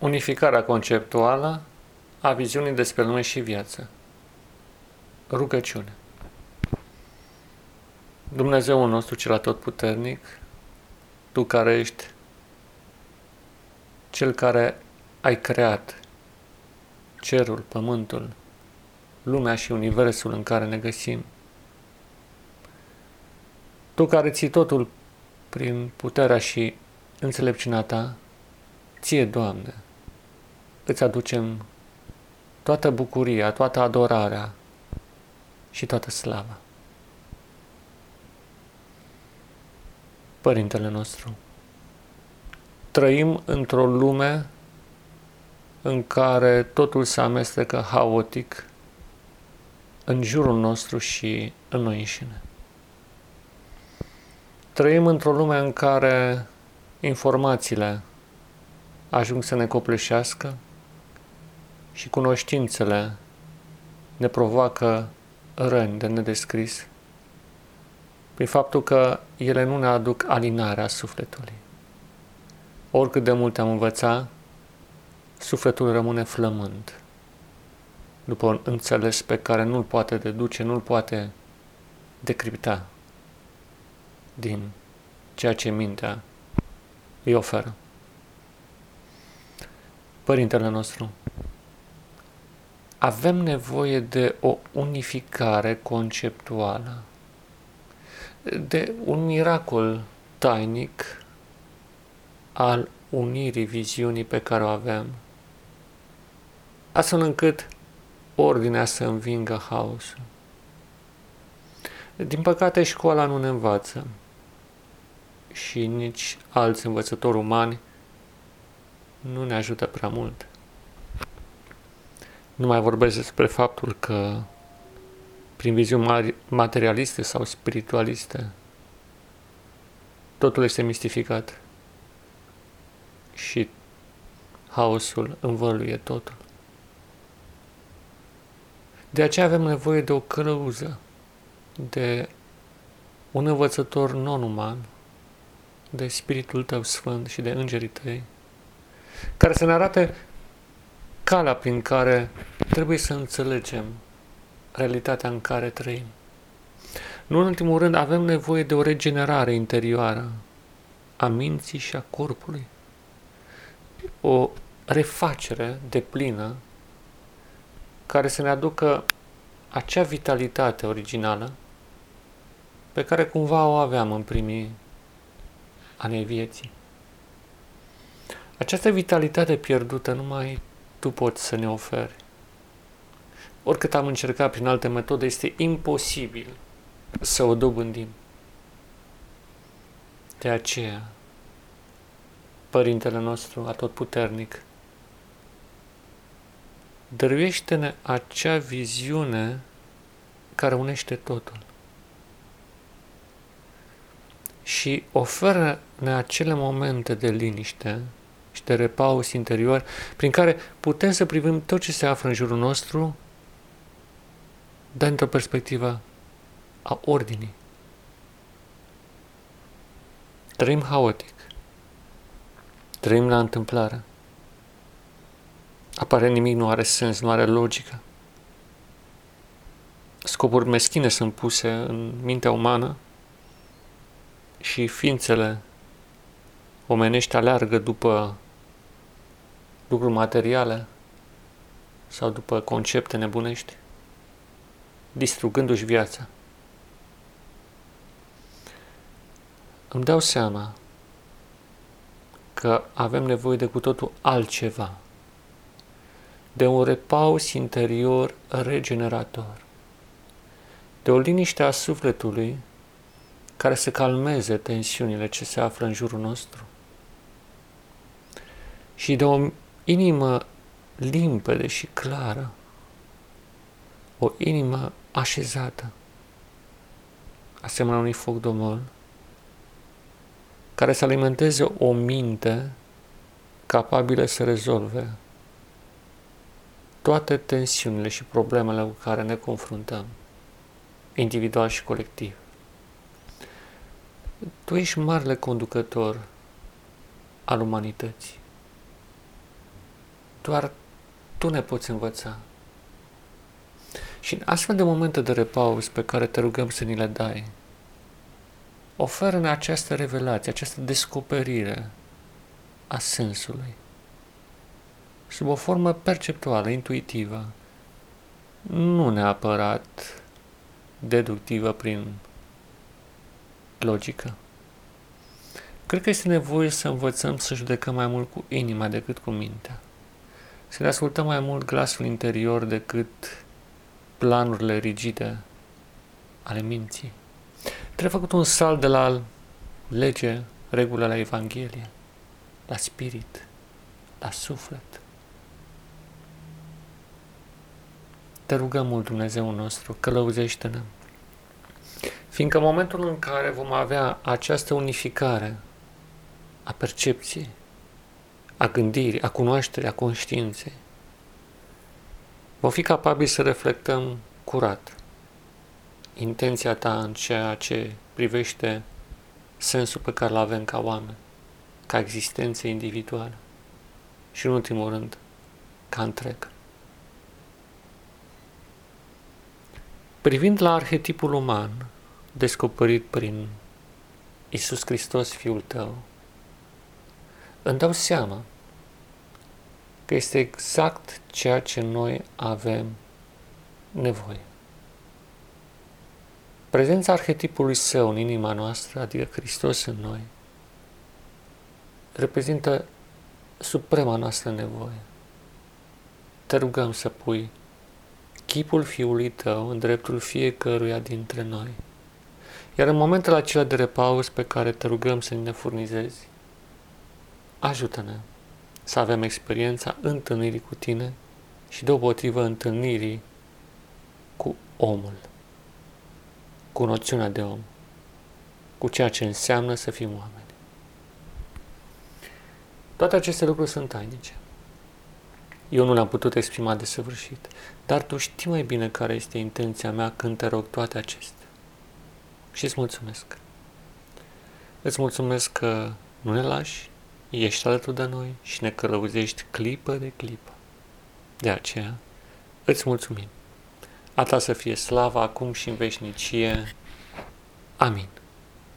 Unificarea conceptuală a viziunii despre lume și viață. Rugăciune. Dumnezeu nostru cel atotputernic, Tu care ești Cel care ai creat cerul, pământul, lumea și universul în care ne găsim. Tu care ții totul prin puterea și înțelepciunea Ta, Ție, Doamne, îți aducem toată bucuria, toată adorarea și toată slava. Părintele nostru, trăim într-o lume în care totul se amestecă haotic în jurul nostru și în noi înșine. Trăim într-o lume în care informațiile ajung să ne copleșească și cunoștințele ne provoacă răni de nedescris prin faptul că ele nu ne aduc alinarea sufletului. Oricât de mult am învățat, sufletul rămâne flămând după un înțeles pe care nu-l poate deduce, nu-l poate decripta din ceea ce mintea îi oferă. Părintele nostru, avem nevoie de o unificare conceptuală, de un miracol tainic al unirii viziunii pe care o avem, astfel încât ordinea să învingă haosul. Din păcate, școala nu ne învață și nici alți învățători umani nu ne ajută prea mult. Nu mai vorbesc despre faptul că prin viziuni materialiste sau spiritualiste totul este mistificat și haosul învăluie totul. De aceea avem nevoie de o călăuză, de un învățător non-uman, de Spiritul Tău Sfânt și de Îngerii Tăi, care să ne arate calea prin care trebuie să înțelegem realitatea în care trăim. Nu în ultimul rând, avem nevoie de o regenerare interioară a minții și a corpului. O refacere de plină care să ne aducă acea vitalitate originală pe care cumva o aveam în primii ani vieții. Această vitalitate pierdută numai tu poți să ne oferi. Oricât am încercat prin alte metode, este imposibil să o dobândim. De aceea, Părintele nostru atotputernic, dăruiește-ne acea viziune care unește totul. Și oferă-ne acele momente de liniște și de repaus interior prin care putem să privim tot ce se află în jurul nostru dar într-o perspectivă a ordinii. Trăim haotic. Trăim la întâmplare. Apare nimic nu are sens, nu are logică. Scopuri meschine sunt puse în mintea umană și ființele omenești aleargă după lucruri materiale sau după concepte nebunești distrugându-și viața. Îmi dau seama că avem nevoie de cu totul altceva, de un repaus interior regenerator, de o liniște a sufletului care să calmeze tensiunile ce se află în jurul nostru și de o inimă limpede și clară, o inimă așezată, asemenea unui foc domol, care să alimenteze o minte capabilă să rezolve toate tensiunile și problemele cu care ne confruntăm, individual și colectiv. Tu ești marele conducător al umanității. Doar Tu ne poți învăța. Și în astfel de momente de repaus pe care te rugăm să ni le dai, oferă-ne această revelație, această descoperire a sensului, sub o formă perceptuală, intuitivă, nu neapărat deductivă prin logică. Cred că este nevoie să învățăm să judecăm mai mult cu inima decât cu mintea. Să ne ascultăm mai mult glasul interior decât planurile rigide ale minții. Trebuie făcut un salt de la lege, regulă la Evanghelie, la spirit, la suflet. Te rugăm mult, Dumnezeu nostru, călăuzește-ne. Fiindcă în momentul în care vom avea această unificare a percepției, a gândirii, a cunoașterii, a conștiinței, vom fi capabili să reflectăm curat intenția ta în ceea ce privește sensul pe care îl avem ca oameni, ca existență individuală și, în ultimul rând, ca întreg. Privind la arhetipul uman descoperit prin Isus Hristos, Fiul tău, îmi dau seama că este exact ceea ce noi avem nevoie. Prezența arhetipului său în inima noastră, adică Hristos în noi, reprezintă suprema noastră nevoie. Te rugăm să pui chipul Fiului Tău în dreptul fiecăruia dintre noi. Iar în momentele acelea de repaus pe care te rugăm să ne furnizezi, ajută-ne să avem experiența întâlnirii cu Tine și deopotrivă întâlnirii cu omul cu noțiunea de om, cu ceea ce înseamnă să fim oameni. Toate aceste lucruri sunt tainice. Eu nu le-am putut exprima de săvârșit, dar tu știi mai bine care este intenția mea când te rog toate acestea. Și îți mulțumesc. Îți mulțumesc că nu ne lași, ești alături de noi și ne călăuzești clipă de clipă. De aceea, îți mulțumim. A ta să fie slava acum și în veșnicie. Amin.